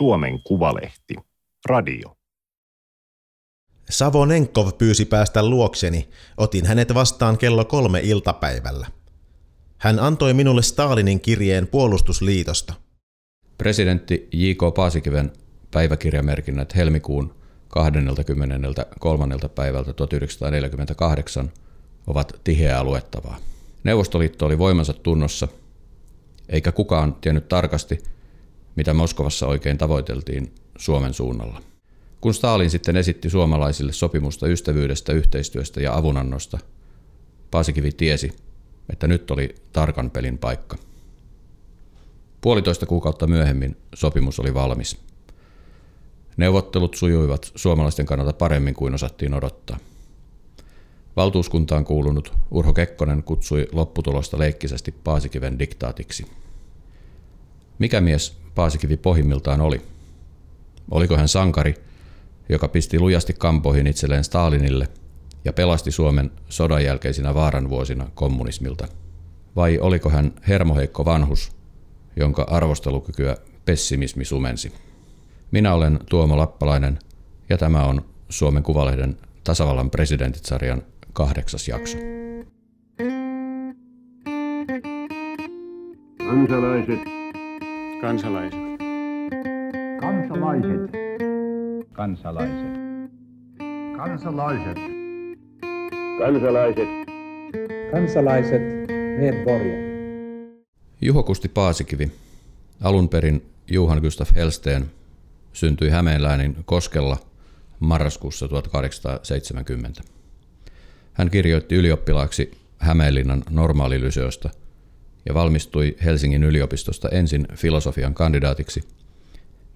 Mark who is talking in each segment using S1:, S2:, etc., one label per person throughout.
S1: Suomen Kuvalehti, radio.
S2: Savonenkov pyysi päästä luokseni. Otin hänet vastaan kello kolme iltapäivällä. Hän antoi minulle Stalinin kirjeen puolustusliitosta.
S3: Presidentti J.K. Paasikiven päiväkirjamerkinnät helmikuun 23. päivältä 1948 ovat tiheää luettavaa. Neuvostoliitto oli voimansa tunnossa, eikä kukaan tiennyt tarkasti, mitä Moskovassa oikein tavoiteltiin Suomen suunnalla. Kun Stalin sitten esitti suomalaisille sopimusta ystävyydestä, yhteistyöstä ja avunannosta, Paasikivi tiesi, että nyt oli tarkan pelin paikka. Puolitoista kuukautta myöhemmin sopimus oli valmis. Neuvottelut sujuivat suomalaisten kannalta paremmin kuin osattiin odottaa. Valtuuskuntaan kuulunut Urho Kekkonen kutsui lopputulosta leikkisesti Paasikiven diktaatiksi. Mikä mies Paasikivi pohjimmiltaan oli? Oliko hän sankari, joka pisti lujasti kampoihin itselleen Stalinille ja pelasti Suomen sodan jälkeisinä vaaran vuosina kommunismilta? Vai oliko hän hermoheikko vanhus, jonka arvostelukykyä pessimismi sumensi? Minä olen Tuomo Lappalainen ja tämä on Suomen Kuvalehden tasavallan presidentit-sarjan kahdeksas jakso.
S4: Kansalaiset.
S5: Kansalaiset.
S4: Kansalaiset.
S6: Kansalaiset.
S4: Kansalaiset.
S5: Kansalaiset.
S6: Kansalaiset. Medborgare.
S3: Juho Kusti Paasikivi, alun perin Johan Gustaf Helsteen, syntyi Hämeenläänin Koskella marraskuussa 1870. Hän kirjoitti ylioppilaaksi Hämeenlinnan normaalilyseosta ja valmistui Helsingin yliopistosta ensin filosofian kandidaatiksi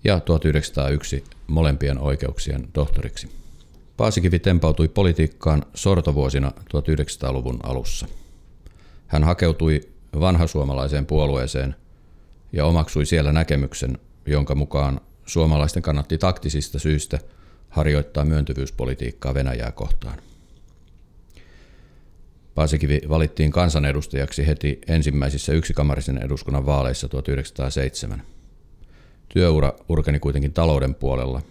S3: ja 1901 molempien oikeuksien tohtoriksi. Paasikivi tempautui politiikkaan sortovuosina 1900-luvun alussa. Hän hakeutui vanhasuomalaiseen puolueeseen ja omaksui siellä näkemyksen, jonka mukaan suomalaisten kannatti taktisista syistä harjoittaa myöntyvyyspolitiikkaa Venäjää kohtaan. Paasikivi valittiin kansanedustajaksi heti ensimmäisissä yksikamarisen eduskunnan vaaleissa 1907. Työura urkeni kuitenkin talouden puolella,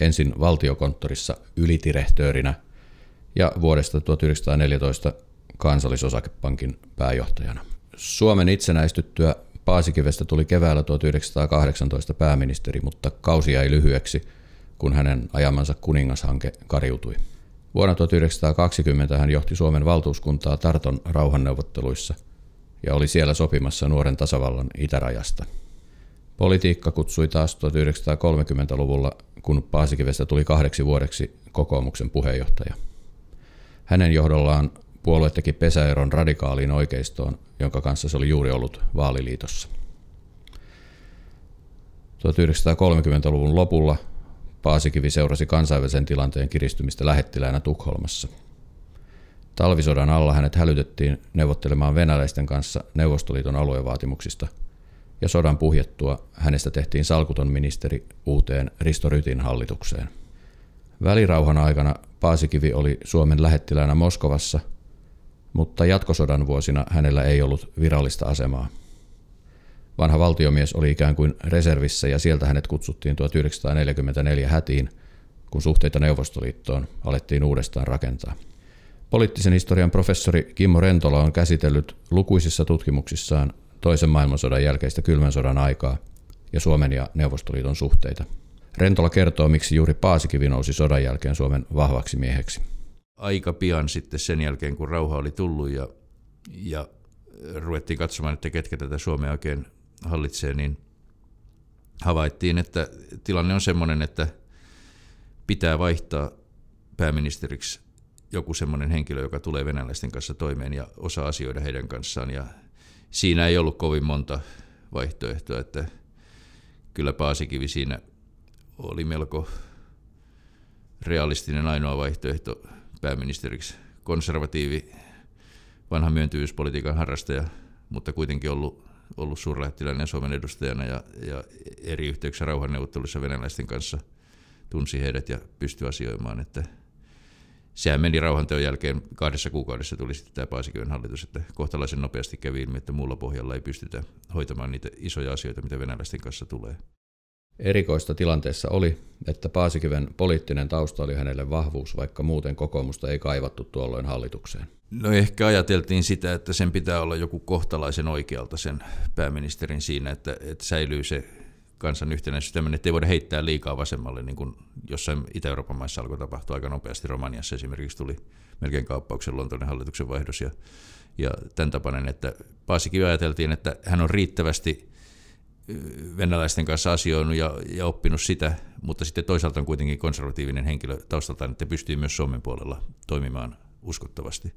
S3: ensin valtiokonttorissa ylitirehtöörinä ja vuodesta 1914 kansallisosakepankin pääjohtajana. Suomen itsenäistyttyä Paasikivestä tuli keväällä 1918 pääministeri, mutta kausi jäi lyhyeksi, kun hänen ajamansa kuningashanke kariutui. Vuonna 1920 hän johti Suomen valtuuskuntaa Tarton rauhanneuvotteluissa ja oli siellä sopimassa nuoren tasavallan itärajasta. Politiikka kutsui taas 1930-luvulla, kun Paasikivestä tuli kahdeksi vuodeksi kokoomuksen puheenjohtaja. Hänen johdollaan puolue teki pesäeron radikaaliin oikeistoon, jonka kanssa se oli juuri ollut vaaliliitossa. 1930-luvun lopulla Paasikivi seurasi kansainvälisen tilanteen kiristymistä lähettiläänä Tukholmassa. Talvisodan alla hänet hälytettiin neuvottelemaan venäläisten kanssa Neuvostoliiton aluevaatimuksista, ja sodan puhjettua hänestä tehtiin salkuton ministeri uuteen Risto Rytin hallitukseen. Välirauhan aikana Paasikivi oli Suomen lähettiläänä Moskovassa, mutta jatkosodan vuosina hänellä ei ollut virallista asemaa. Vanha valtiomies oli ikään kuin reservissä ja sieltä hänet kutsuttiin 1944 hätiin, kun suhteita Neuvostoliittoon alettiin uudestaan rakentaa. Poliittisen historian professori Kimmo Rentola on käsitellyt lukuisissa tutkimuksissaan toisen maailmansodan jälkeistä kylmän sodan aikaa ja Suomen ja Neuvostoliiton suhteita. Rentola kertoo, miksi juuri Paasikivi nousi sodan jälkeen Suomen vahvaksi mieheksi.
S7: Aika pian sitten sen jälkeen, kun rauha oli tullut ja, ja ruvettiin katsomaan, että ketkä tätä Suomea oikein hallitsee, niin havaittiin, että tilanne on sellainen, että pitää vaihtaa pääministeriksi joku sellainen henkilö, joka tulee venäläisten kanssa toimeen ja osaa asioida heidän kanssaan. Ja siinä ei ollut kovin monta vaihtoehtoa, että kyllä Paasikivi siinä oli melko realistinen ainoa vaihtoehto pääministeriksi. Konservatiivi, vanha myöntyvyyspolitiikan harrastaja, mutta kuitenkin ollut ollut suurlähettiläinen Suomen edustajana ja, ja eri yhteyksissä rauhanneuvotteluissa venäläisten kanssa tunsi heidät ja pystyi asioimaan. Että sehän meni rauhanteon jälkeen kahdessa kuukaudessa tuli sitten tämä Paasikiven hallitus, että kohtalaisen nopeasti kävi ilmi, että muulla pohjalla ei pystytä hoitamaan niitä isoja asioita, mitä venäläisten kanssa tulee.
S3: Erikoista tilanteessa oli, että Paasikiven poliittinen tausta oli hänelle vahvuus, vaikka muuten kokoomusta ei kaivattu tuolloin hallitukseen.
S7: No ehkä ajateltiin sitä, että sen pitää olla joku kohtalaisen oikealta sen pääministerin siinä, että, että säilyy se kansan yhtenäisyys tämmöinen, että ei voida heittää liikaa vasemmalle, niin kuin jossain Itä-Euroopan maissa alkoi tapahtua aika nopeasti. Romaniassa esimerkiksi tuli melkein kauppauksen Lontoon hallituksen vaihdos ja, ja tämän tapainen, että Paasikin ajateltiin, että hän on riittävästi venäläisten kanssa asioinut ja, ja oppinut sitä, mutta sitten toisaalta on kuitenkin konservatiivinen henkilö taustaltaan, että pystyy myös Suomen puolella toimimaan uskottavasti.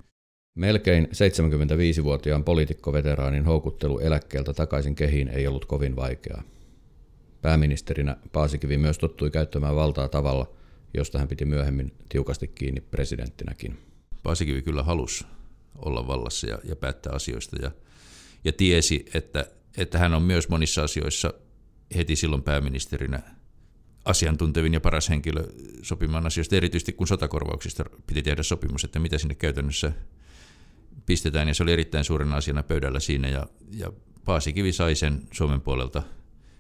S3: Melkein 75-vuotiaan poliitikkoveteraanin houkuttelu eläkkeeltä takaisin kehiin ei ollut kovin vaikeaa. Pääministerinä Paasikivi myös tottui käyttämään valtaa tavalla, josta hän piti myöhemmin tiukasti kiinni presidenttinäkin.
S7: Paasikivi kyllä halusi olla vallassa ja, ja päättää asioista ja, ja tiesi, että, että hän on myös monissa asioissa heti silloin pääministerinä asiantuntevin ja paras henkilö sopimaan asioista, erityisesti kun sotakorvauksista piti tehdä sopimus, että mitä sinne käytännössä pistetään, ja se oli erittäin suurena asiana pöydällä siinä, ja, ja Paasikivi sai sen Suomen puolelta –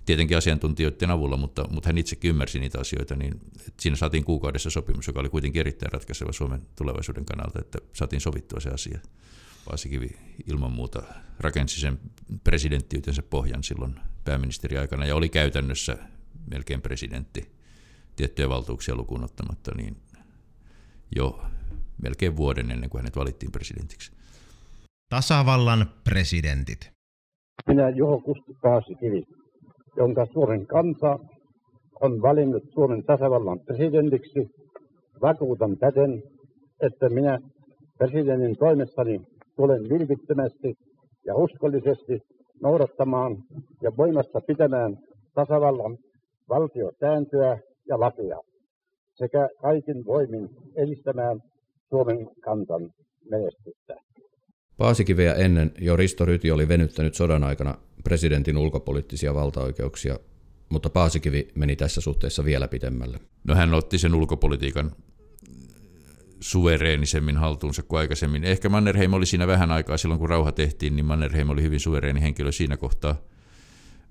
S7: tietenkin asiantuntijoiden avulla, mutta, mutta hän itsekin ymmärsi niitä asioita, niin siinä saatiin kuukaudessa sopimus, joka oli kuitenkin erittäin ratkaiseva Suomen tulevaisuuden kannalta, että saatiin sovittua se asia. Paasikivi ilman muuta rakensi sen presidenttiytensä pohjan silloin pääministeriaikana ja oli käytännössä melkein presidentti tiettyjä valtuuksia lukuun ottamatta, niin jo melkein vuoden ennen kuin hänet valittiin presidentiksi.
S2: Tasavallan presidentit.
S8: Minä Juho Kusti Paasikivi jonka Suomen kansa on valinnut Suomen tasavallan presidentiksi, vakuutan täten, että minä presidentin toimessani tulen vilpittömästi ja uskollisesti noudattamaan ja voimassa pitämään tasavallan valtiosääntöä ja lakia sekä kaikin voimin edistämään Suomen kansan menestystä.
S3: Paasikiveä ennen jo Risto Ryti oli venyttänyt sodan aikana presidentin ulkopoliittisia valtaoikeuksia, mutta Paasikivi meni tässä suhteessa vielä pitemmälle.
S7: No hän otti sen ulkopolitiikan suvereenisemmin haltuunsa kuin aikaisemmin. Ehkä Mannerheim oli siinä vähän aikaa silloin, kun rauha tehtiin, niin Mannerheim oli hyvin suvereeni henkilö siinä kohtaa.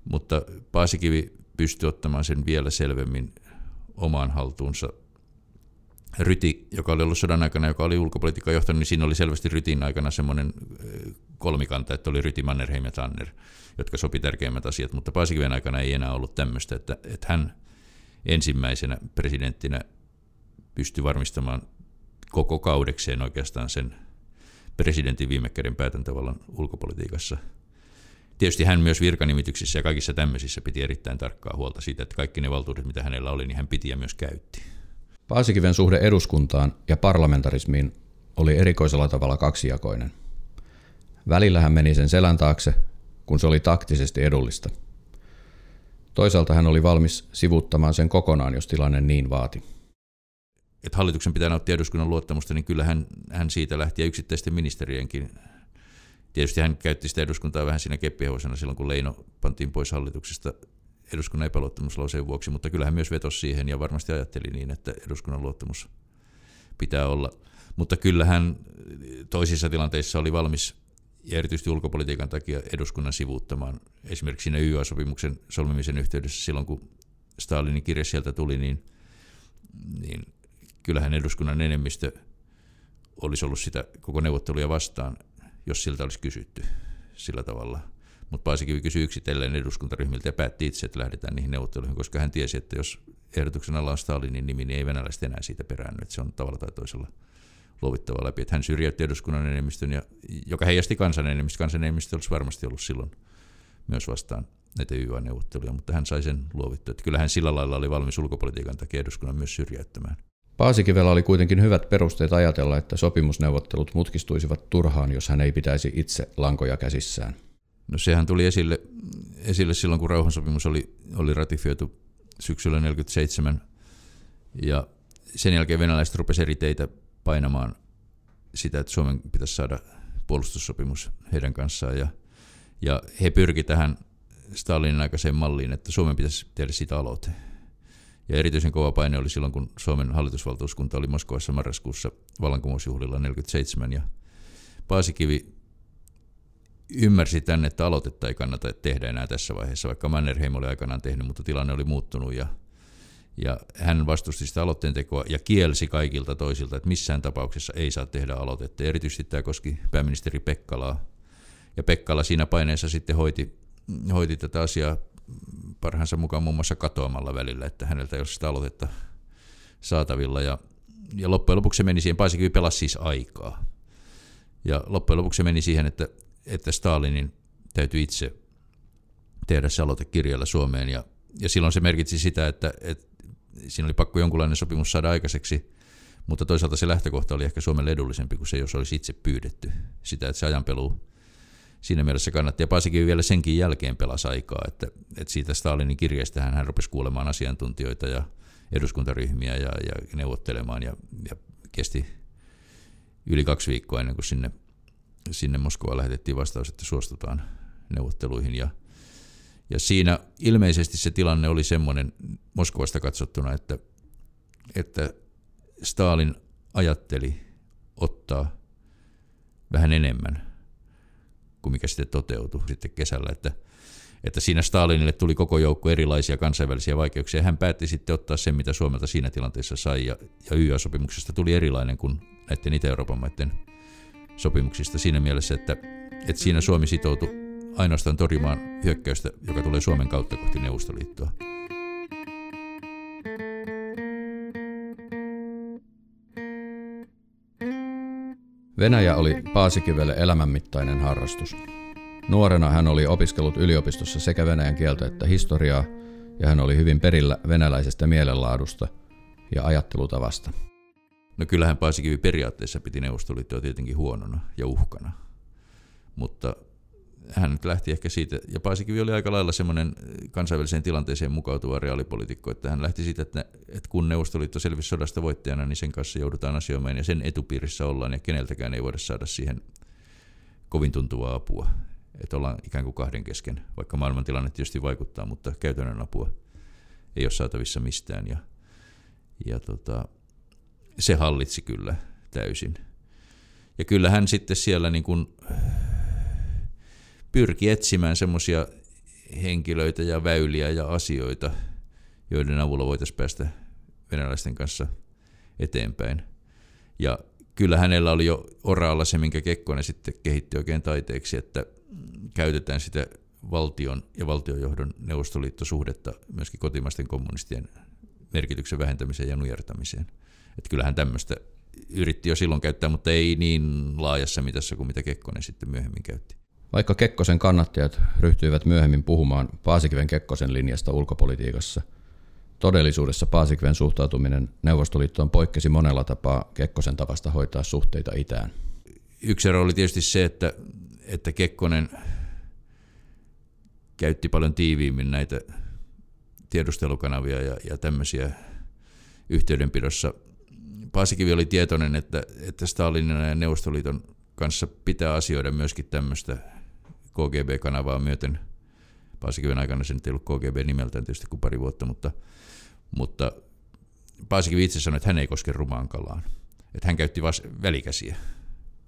S7: Mutta Paasikivi pystyi ottamaan sen vielä selvemmin omaan haltuunsa Ryti, joka oli ollut sodan aikana, joka oli ulkopolitiikan johtanut, niin siinä oli selvästi Rytin aikana semmoinen kolmikanta, että oli Ryti, Mannerheim ja Tanner, jotka sopi tärkeimmät asiat, mutta Paasikiven aikana ei enää ollut tämmöistä, että, että hän ensimmäisenä presidenttinä pystyi varmistamaan koko kaudekseen oikeastaan sen presidentin viime käden päätäntävallan ulkopolitiikassa. Tietysti hän myös virkanimityksissä ja kaikissa tämmöisissä piti erittäin tarkkaa huolta siitä, että kaikki ne valtuudet, mitä hänellä oli, niin hän piti ja myös käytti.
S3: Paasikiven suhde eduskuntaan ja parlamentarismiin oli erikoisella tavalla kaksijakoinen. Välillä hän meni sen selän taakse, kun se oli taktisesti edullista. Toisaalta hän oli valmis sivuttamaan sen kokonaan, jos tilanne niin vaati.
S7: Että hallituksen pitää nauttia eduskunnan luottamusta, niin kyllä hän, hän siitä lähti ja yksittäisten ministerienkin. Tietysti hän käytti sitä eduskuntaa vähän siinä keppihevosena silloin, kun Leino pantiin pois hallituksesta eduskunnan epäluottamuslauseen vuoksi, mutta kyllähän myös vetosi siihen ja varmasti ajatteli niin, että eduskunnan luottamus pitää olla. Mutta kyllähän toisissa tilanteissa oli valmis ja erityisesti ulkopolitiikan takia eduskunnan sivuuttamaan. Esimerkiksi siinä YA-sopimuksen solmimisen yhteydessä silloin, kun Stalinin kirja sieltä tuli, niin, niin kyllähän eduskunnan enemmistö olisi ollut sitä koko neuvotteluja vastaan, jos siltä olisi kysytty sillä tavalla – mutta Paasikivi kysyi yksitellen eduskuntaryhmiltä ja päätti itse, että lähdetään niihin neuvotteluihin, koska hän tiesi, että jos ehdotuksen alla on Stalinin nimi, niin ei venäläiset enää siitä peräänny, että se on tavalla tai toisella luovittava läpi. Että hän syrjäytti eduskunnan enemmistön, ja, joka heijasti kansan enemmistö. Kansan enemmistö olisi varmasti ollut silloin myös vastaan näitä YA-neuvotteluja, mutta hän sai sen luovittua. Että kyllä hän sillä lailla oli valmis ulkopolitiikan takia eduskunnan myös syrjäyttämään.
S3: Paasikivellä oli kuitenkin hyvät perusteet ajatella, että sopimusneuvottelut mutkistuisivat turhaan, jos hän ei pitäisi itse lankoja käsissään.
S7: No sehän tuli esille, esille silloin, kun rauhansopimus oli, oli ratifioitu syksyllä 1947. Ja sen jälkeen venäläiset rupesivat eri teitä painamaan sitä, että Suomen pitäisi saada puolustussopimus heidän kanssaan. Ja, ja he pyrki tähän Stalinin aikaiseen malliin, että Suomen pitäisi tehdä siitä aloite. Ja erityisen kova paine oli silloin, kun Suomen hallitusvaltuuskunta oli Moskovassa marraskuussa vallankumousjuhlilla 1947. Ja Paasikivi ymmärsi tänne, että aloitetta ei kannata tehdä enää tässä vaiheessa, vaikka Mannerheim oli aikanaan tehnyt, mutta tilanne oli muuttunut ja, ja hän vastusti sitä aloitteen tekoa ja kielsi kaikilta toisilta, että missään tapauksessa ei saa tehdä aloitetta. Erityisesti tämä koski pääministeri Pekkalaa. Ja Pekkala siinä paineessa sitten hoiti, hoiti tätä asiaa parhaansa mukaan muun muassa katoamalla välillä, että häneltä ei ole sitä aloitetta saatavilla. Ja, ja loppujen lopuksi se meni siihen, Paasikivi pelasi siis aikaa. Ja loppujen lopuksi se meni siihen, että, että Stalinin täytyy itse tehdä se aloite kirjalla Suomeen. Ja, ja silloin se merkitsi sitä, että, että siinä oli pakko jonkunlainen sopimus saada aikaiseksi, mutta toisaalta se lähtökohta oli ehkä Suomelle edullisempi kuin se, jos olisi itse pyydetty sitä, että se ajanpelu siinä mielessä kannatti. Ja Paasikin vielä senkin jälkeen pelasi aikaa, että, että siitä Stalinin kirjeestä hän rupesi kuulemaan asiantuntijoita ja eduskuntaryhmiä ja, ja neuvottelemaan ja, ja kesti yli kaksi viikkoa ennen kuin sinne, sinne Moskovaan lähetettiin vastaus, että suostutaan neuvotteluihin. Ja, ja siinä ilmeisesti se tilanne oli semmoinen Moskovasta katsottuna, että, että Stalin ajatteli ottaa vähän enemmän kuin mikä sitten toteutui sitten kesällä, että, että siinä Stalinille tuli koko joukko erilaisia kansainvälisiä vaikeuksia. Hän päätti sitten ottaa sen, mitä Suomelta siinä tilanteessa sai, ja, ja YA-sopimuksesta tuli erilainen kuin näiden Itä-Euroopan maiden sopimuksista siinä mielessä, että, että siinä Suomi sitoutui ainoastaan torjumaan hyökkäystä, joka tulee Suomen kautta kohti Neuvostoliittoa.
S3: Venäjä oli Paasikivelle elämänmittainen harrastus. Nuorena hän oli opiskellut yliopistossa sekä venäjän kieltä että historiaa, ja hän oli hyvin perillä venäläisestä mielenlaadusta ja ajattelutavasta.
S7: No kyllähän Paasikivi periaatteessa piti Neuvostoliittoa tietenkin huonona ja uhkana, mutta hän nyt lähti ehkä siitä, ja Paasikivi oli aika lailla semmoinen kansainväliseen tilanteeseen mukautuva reaalipolitiikko, että hän lähti siitä, että, että kun Neuvostoliitto selvisi sodasta voittajana, niin sen kanssa joudutaan asioimaan ja sen etupiirissä ollaan ja keneltäkään ei voida saada siihen kovin tuntuvaa apua. Että ollaan ikään kuin kahden kesken, vaikka maailmantilanne tietysti vaikuttaa, mutta käytännön apua ei ole saatavissa mistään. Ja, ja tota, se hallitsi kyllä täysin. Ja kyllä hän sitten siellä niin kuin pyrki etsimään semmoisia henkilöitä ja väyliä ja asioita, joiden avulla voitaisiin päästä venäläisten kanssa eteenpäin. Ja kyllä hänellä oli jo oraalla se, minkä Kekkonen sitten kehitti oikein taiteeksi, että käytetään sitä valtion ja valtiojohdon neuvostoliittosuhdetta myöskin kotimaisten kommunistien merkityksen vähentämiseen ja nujertamiseen. Että kyllähän tämmöistä yritti jo silloin käyttää, mutta ei niin laajassa mitassa kuin mitä Kekkonen sitten myöhemmin käytti.
S3: Vaikka Kekkosen kannattajat ryhtyivät myöhemmin puhumaan Paasikiven Kekkosen linjasta ulkopolitiikassa, todellisuudessa Paasikiven suhtautuminen Neuvostoliittoon poikkesi monella tapaa Kekkosen tavasta hoitaa suhteita itään.
S7: Yksi ero oli tietysti se, että, että Kekkonen käytti paljon tiiviimmin näitä tiedustelukanavia ja, ja tämmöisiä yhteydenpidossa. Paasikivi oli tietoinen, että, että Stalinin ja Neuvostoliiton kanssa pitää asioida myöskin tämmöistä KGB-kanavaa myöten. Paasikiven aikana se nyt ei ollut KGB nimeltään tietysti kuin pari vuotta, mutta, mutta Paasikivi itse sanoi, että hän ei koske rumaan kalaan. Että hän käytti vas- välikäsiä.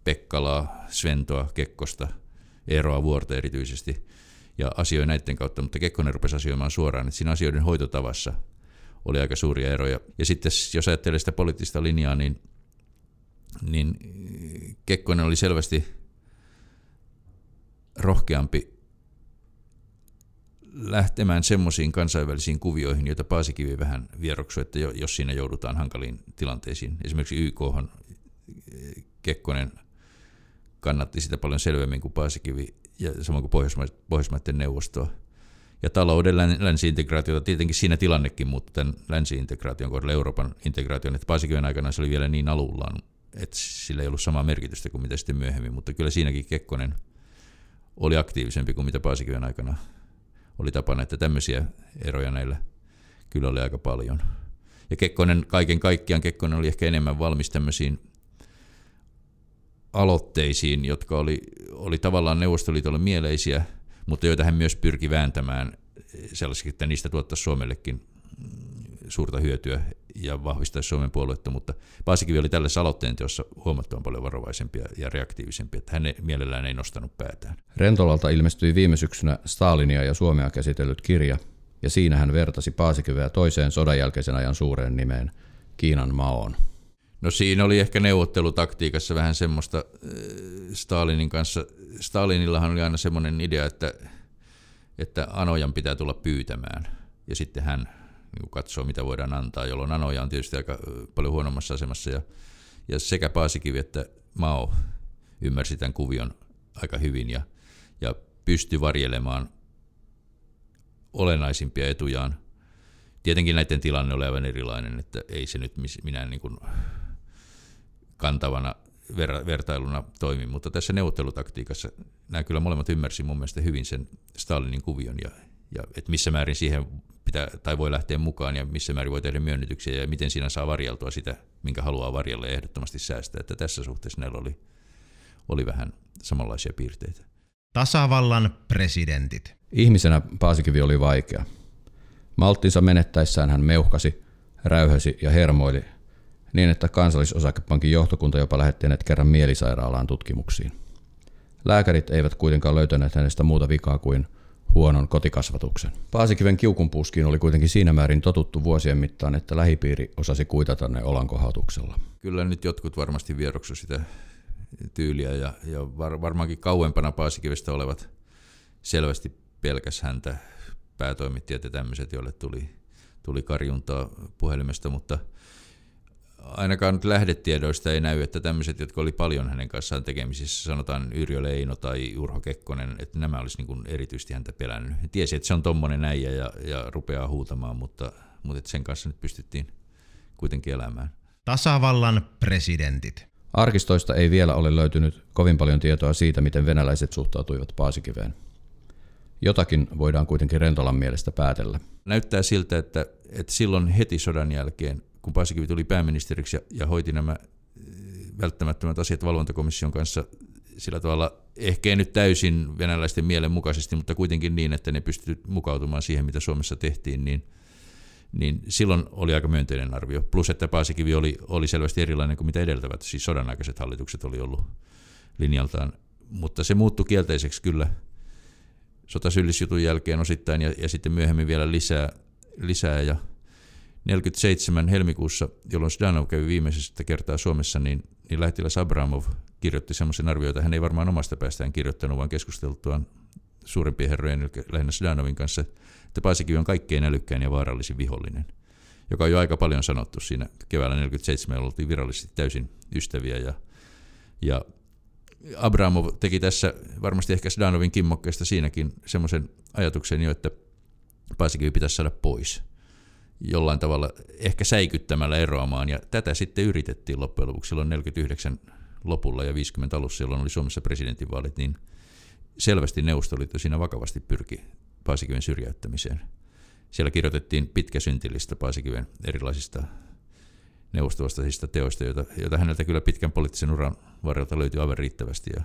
S7: Pekkalaa, Sventoa, Kekkosta, Eeroa Vuorta erityisesti, ja asioi näiden kautta, mutta Kekkonen rupesi asioimaan suoraan, että siinä asioiden hoitotavassa oli aika suuria eroja. Ja sitten jos ajattelee sitä poliittista linjaa, niin, niin Kekkonen oli selvästi rohkeampi lähtemään semmoisiin kansainvälisiin kuvioihin, joita Paasikivi vähän vieroksui, että jos siinä joudutaan hankaliin tilanteisiin. Esimerkiksi YK Kekkonen kannatti sitä paljon selvemmin kuin Paasikivi ja samoin kuin Pohjoisma- Pohjoismaiden neuvostoa. Ja talouden länsiintegraatiota, tietenkin siinä tilannekin, mutta tämän länsiintegraation kohdalla Euroopan integraation, että Paasikiven aikana se oli vielä niin alullaan, että sillä ei ollut samaa merkitystä kuin mitä sitten myöhemmin, mutta kyllä siinäkin Kekkonen – oli aktiivisempi kuin mitä Paasikiven aikana oli tapana, että tämmöisiä eroja näillä kyllä oli aika paljon. Ja Kekkonen, kaiken kaikkiaan Kekkonen oli ehkä enemmän valmis tämmöisiin aloitteisiin, jotka oli, oli tavallaan Neuvostoliitolle mieleisiä, mutta joita hän myös pyrki vääntämään sellaisiksi, että niistä tuottaisi Suomellekin suurta hyötyä ja vahvistaisi Suomen puolueettomuutta. Paasikivi oli tällaisessa aloitteen teossa huomattavan paljon varovaisempia ja reaktiivisempia, että hän mielellään ei nostanut päätään.
S3: Rentolalta ilmestyi viime syksynä Stalinia ja Suomea käsitellyt kirja, ja siinä hän vertasi Paasikiveä toiseen sodan jälkeisen ajan suureen nimeen, Kiinan Maoon.
S7: No siinä oli ehkä neuvottelutaktiikassa vähän semmoista äh, Stalinin kanssa. Stalinillahan oli aina semmoinen idea, että, että Anojan pitää tulla pyytämään ja sitten hän niin katsoo, mitä voidaan antaa, jolloin Anoja on tietysti aika paljon huonommassa asemassa ja, ja sekä Paasikivi että Mao ymmärsi tämän kuvion aika hyvin ja, ja pystyi varjelemaan olennaisimpia etujaan. Tietenkin näiden tilanne oli aivan erilainen, että ei se nyt minä niin kuin kantavana ver- vertailuna toimi, mutta tässä neuvottelutaktiikassa nämä kyllä molemmat ymmärsi mun mielestä hyvin sen Stalinin kuvion ja, ja että missä määrin siihen pitää, tai voi lähteä mukaan ja missä määrin voi tehdä myönnytyksiä ja miten siinä saa varjeltua sitä, minkä haluaa varjella ja ehdottomasti säästää. Että tässä suhteessa näillä oli, oli vähän samanlaisia piirteitä.
S2: Tasavallan presidentit.
S3: Ihmisenä Paasikivi oli vaikea. Malttinsa menettäessään hän meuhkasi, räyhösi ja hermoili niin, että kansallisosakepankin johtokunta jopa lähetti hänet kerran mielisairaalaan tutkimuksiin. Lääkärit eivät kuitenkaan löytäneet hänestä muuta vikaa kuin huonon kotikasvatuksen. Paasikiven kiukunpuuskiin oli kuitenkin siinä määrin totuttu vuosien mittaan, että lähipiiri osasi kuitata ne olankohautuksella.
S7: Kyllä nyt jotkut varmasti vieroksu sitä tyyliä ja, ja var, varmaankin kauempana Paasikivestä olevat selvästi pelkäs häntä päätoimittajat ja tämmöiset, joille tuli, tuli karjuntaa puhelimesta, mutta – ainakaan nyt lähdetiedoista ei näy, että tämmöiset, jotka oli paljon hänen kanssaan tekemisissä, sanotaan Yrjö Leino tai Urho Kekkonen, että nämä olisi niin kuin erityisesti häntä pelännyt. Tiesi, että se on tommonen äijä ja, ja rupeaa huutamaan, mutta, mutta että sen kanssa nyt pystyttiin kuitenkin elämään.
S2: Tasavallan presidentit.
S3: Arkistoista ei vielä ole löytynyt kovin paljon tietoa siitä, miten venäläiset suhtautuivat Paasikiveen. Jotakin voidaan kuitenkin Rentolan mielestä päätellä.
S7: Näyttää siltä, että, että silloin heti sodan jälkeen kun Paasikivi tuli pääministeriksi ja, ja hoiti nämä eh, välttämättömät asiat valvontakomission kanssa sillä tavalla, ehkä ei nyt täysin venäläisten mielen mukaisesti, mutta kuitenkin niin, että ne pystyivät mukautumaan siihen, mitä Suomessa tehtiin, niin, niin silloin oli aika myönteinen arvio. Plus, että Paasikivi oli, oli selvästi erilainen kuin mitä edeltävät, siis sodan aikaiset hallitukset oli ollut linjaltaan. Mutta se muuttui kielteiseksi kyllä sotasyllisjutun jälkeen osittain ja, ja sitten myöhemmin vielä lisää, lisää ja 47 helmikuussa, jolloin Zdanov kävi viimeisestä kertaa Suomessa, niin, niin lähettiläs Abramov kirjoitti semmoisen arvioita, että hän ei varmaan omasta päästään kirjoittanut, vaan keskusteltuaan suurimpien herrojen, lähinnä Zdanovin kanssa, että Paasikivi on kaikkein älykkäin ja vaarallisin vihollinen, joka on jo aika paljon sanottu siinä keväällä 47, jolloin oltiin virallisesti täysin ystäviä ja, ja Abramov teki tässä varmasti ehkä Zdanovin kimmokkeesta siinäkin semmoisen ajatuksen jo, että Paasikivi pitäisi saada pois – jollain tavalla ehkä säikyttämällä eroamaan. Ja tätä sitten yritettiin loppujen lopuksi silloin 49 lopulla ja 50 alussa, jolloin oli Suomessa presidentinvaalit, niin selvästi Neuvostoliitto siinä vakavasti pyrki Paasikiven syrjäyttämiseen. Siellä kirjoitettiin pitkä syntillistä Paasikiven erilaisista neuvostovastaisista teoista, joita, joita häneltä kyllä pitkän poliittisen uran varrelta löytyi aivan riittävästi ja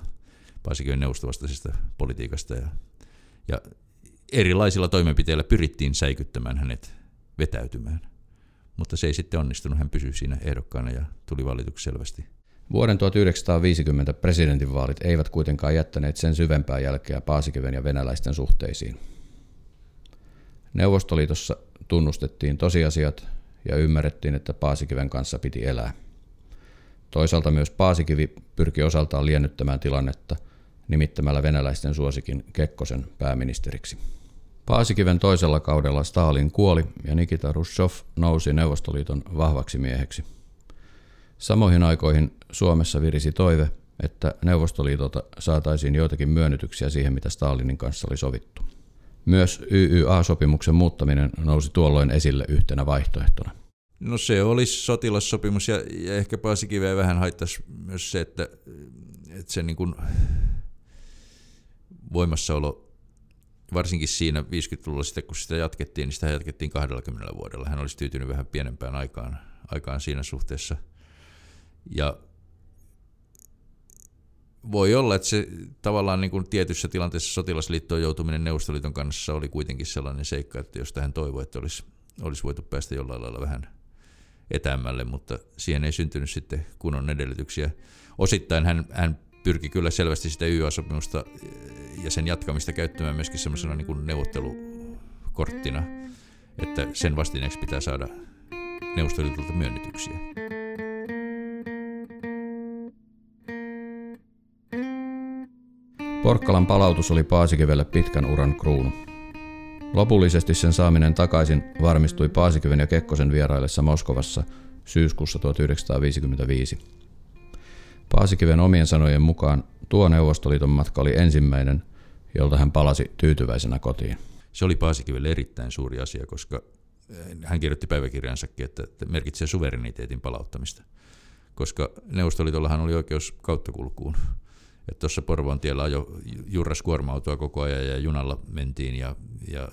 S7: Paasikiven neuvostovastaisesta politiikasta ja, ja erilaisilla toimenpiteillä pyrittiin säikyttämään hänet vetäytymään. Mutta se ei sitten onnistunut, hän pysyi siinä ehdokkaana ja tuli valituksi selvästi.
S3: Vuoden 1950 presidentinvaalit eivät kuitenkaan jättäneet sen syvempää jälkeä Paasikiven ja venäläisten suhteisiin. Neuvostoliitossa tunnustettiin tosiasiat ja ymmärrettiin, että Paasikiven kanssa piti elää. Toisaalta myös Paasikivi pyrki osaltaan liennyttämään tilannetta nimittämällä venäläisten suosikin Kekkosen pääministeriksi. Paasikiven toisella kaudella Stalin kuoli ja Nikita Khrushchev nousi Neuvostoliiton vahvaksi mieheksi. Samoihin aikoihin Suomessa virisi toive, että Neuvostoliitolta saataisiin joitakin myönnytyksiä siihen, mitä Stalinin kanssa oli sovittu. Myös YYA-sopimuksen muuttaminen nousi tuolloin esille yhtenä vaihtoehtona.
S7: No se olisi sotilassopimus ja, ja ehkä Paasikiveä vähän haittaisi myös se, että, että se niin kuin voimassaolo varsinkin siinä 50-luvulla sitten, kun sitä jatkettiin, niin sitä jatkettiin 20 vuodella. Hän olisi tyytynyt vähän pienempään aikaan, aikaan siinä suhteessa. Ja voi olla, että se tavallaan niin kuin tietyssä tilanteessa sotilasliittoon joutuminen Neuvostoliiton kanssa oli kuitenkin sellainen seikka, että jos hän toivoi, että olisi, olisi voitu päästä jollain lailla vähän, etäämmälle, mutta siihen ei syntynyt sitten kunnon edellytyksiä. Osittain hän, hän pyrki kyllä selvästi sitä YA-sopimusta ja sen jatkamista käyttämään myöskin semmoisena niin neuvottelukorttina, että sen vastineeksi pitää saada Neuvostoliitolta myönnytyksiä.
S3: Porkkalan palautus oli Paasikivelle pitkän uran kruunu. Lopullisesti sen saaminen takaisin varmistui Paasikiven ja Kekkosen vieraillessa Moskovassa syyskuussa 1955. Paasikiven omien sanojen mukaan tuo Neuvostoliiton matka oli ensimmäinen, jolta hän palasi tyytyväisenä kotiin.
S7: Se oli Paasikivelle erittäin suuri asia, koska eh, hän kirjoitti päiväkirjansakin, että merkitsee suvereniteetin palauttamista, koska Neuvostoliitollahan oli oikeus kauttakulkuun että tuossa Porvoon tiellä ajo jurras kuorma-autoa koko ajan ja junalla mentiin ja, ja,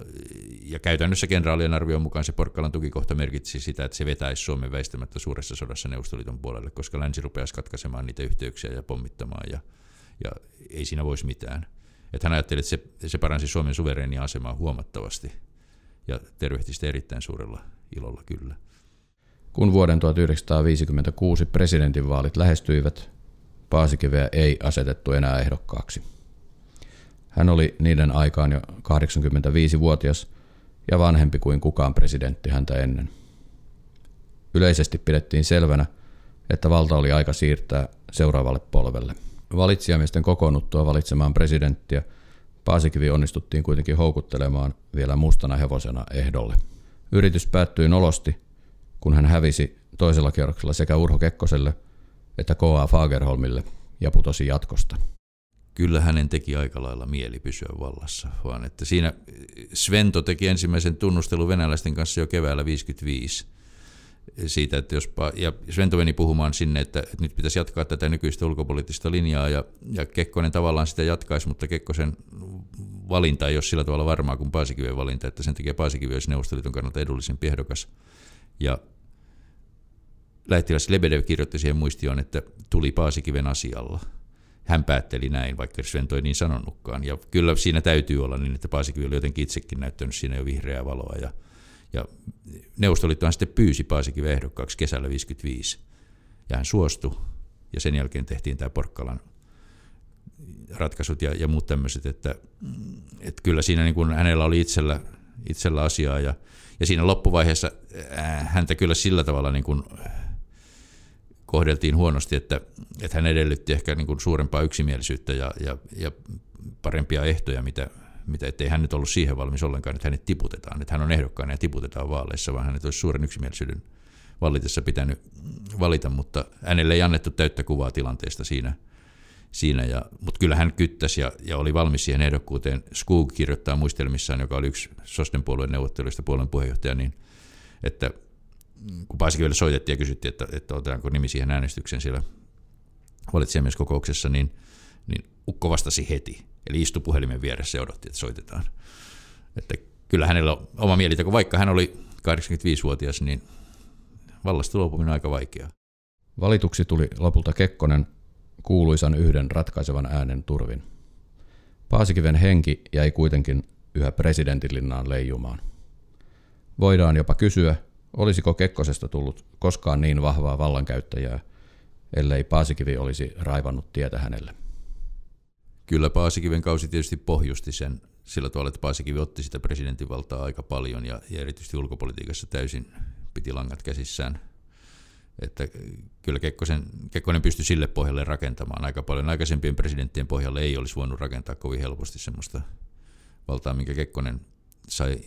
S7: ja käytännössä kenraalien arvion mukaan se Porkkalan tukikohta merkitsi sitä, että se vetäisi Suomen väistämättä suuressa sodassa Neuvostoliiton puolelle, koska länsi rupesi katkaisemaan niitä yhteyksiä ja pommittamaan ja, ja ei siinä voisi mitään. Että hän ajatteli, että se, se paransi Suomen suvereenia asemaa huomattavasti ja tervehti sitä erittäin suurella ilolla kyllä.
S3: Kun vuoden 1956 presidentinvaalit lähestyivät, Paasikiveä ei asetettu enää ehdokkaaksi. Hän oli niiden aikaan jo 85-vuotias ja vanhempi kuin kukaan presidentti häntä ennen. Yleisesti pidettiin selvänä, että valta oli aika siirtää seuraavalle polvelle. Valitsijamiesten kokoonnuttua valitsemaan presidenttiä Paasikivi onnistuttiin kuitenkin houkuttelemaan vielä mustana hevosena ehdolle. Yritys päättyi nolosti, kun hän hävisi toisella kierroksella sekä Urho Kekkoselle että K.A. Fagerholmille ja putosi jatkosta.
S7: Kyllä hänen teki aika lailla mieli pysyä vallassa, vaan että siinä Svento teki ensimmäisen tunnustelun venäläisten kanssa jo keväällä 55 siitä, että jos, ja Svento meni puhumaan sinne, että, että nyt pitäisi jatkaa tätä nykyistä ulkopoliittista linjaa, ja, ja Kekkonen tavallaan sitä jatkaisi, mutta Kekkosen valinta ei ole sillä tavalla varmaa kuin Paasikiven valinta, että sen takia Paasikivi olisi Neuvostoliiton kannalta edullisempi ehdokas. Ja lähettiläs Lebedev kirjoitti siihen muistioon, että tuli Paasikiven asialla. Hän päätteli näin, vaikka Svento ei niin sanonutkaan. Ja kyllä siinä täytyy olla niin, että Paasikivi oli jotenkin itsekin näyttänyt siinä jo vihreää valoa. Ja, ja Neuvostoliittohan sitten pyysi Paasikiven ehdokkaaksi kesällä 55. Ja hän suostui. Ja sen jälkeen tehtiin tämä Porkkalan ratkaisut ja, ja muut tämmöiset, että, että kyllä siinä niin kuin hänellä oli itsellä, itsellä asiaa ja, ja siinä loppuvaiheessa häntä kyllä sillä tavalla niin kuin kohdeltiin huonosti, että, että hän edellytti ehkä niin kuin suurempaa yksimielisyyttä ja, ja, ja parempia ehtoja, mitä, mitä ettei hän nyt ollut siihen valmis ollenkaan, että hänet tiputetaan, että hän on ehdokkaana ja tiputetaan vaaleissa, vaan hänet olisi suuren yksimielisyyden vallitessa pitänyt valita, mutta hänelle ei annettu täyttä kuvaa tilanteesta siinä. siinä ja, mutta kyllä hän kyttäsi ja, ja oli valmis siihen ehdokkuuteen. Skug kirjoittaa muistelmissaan, joka oli yksi Sosten puolueen neuvotteluista puolueen puheenjohtaja, niin että kun Paasikivelle soitettiin ja kysyttiin, että, että otetaanko nimi siihen äänestykseen siellä valitsijamieskokouksessa, niin, niin Ukko vastasi heti. Eli istui puhelimen vieressä ja odotti, että soitetaan. Että kyllä hänellä on oma mieliteko, vaikka hän oli 85-vuotias, niin vallasta luopuminen on aika vaikeaa.
S3: Valituksi tuli lopulta Kekkonen kuuluisan yhden ratkaisevan äänen turvin. Paasikiven henki jäi kuitenkin yhä presidentinlinnaan leijumaan. Voidaan jopa kysyä, Olisiko Kekkosesta tullut koskaan niin vahvaa vallankäyttäjää, ellei Paasikivi olisi raivannut tietä hänelle?
S7: Kyllä Paasikiven kausi tietysti pohjusti sen sillä tavalla, että Paasikivi otti sitä presidentinvaltaa aika paljon ja, ja erityisesti ulkopolitiikassa täysin piti langat käsissään. Että kyllä Kekkosen, Kekkonen pystyi sille pohjalle rakentamaan aika paljon. Aikaisempien presidenttien pohjalle ei olisi voinut rakentaa kovin helposti sellaista valtaa, minkä Kekkonen sai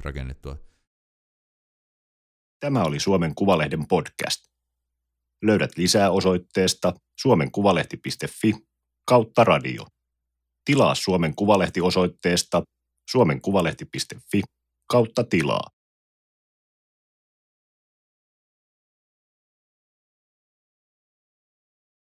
S7: rakennettua.
S1: Tämä oli Suomen Kuvalehden podcast. Löydät lisää osoitteesta suomenkuvalehti.fi kautta radio. Tilaa Suomen Kuvalehti osoitteesta suomenkuvalehti.fi kautta tilaa.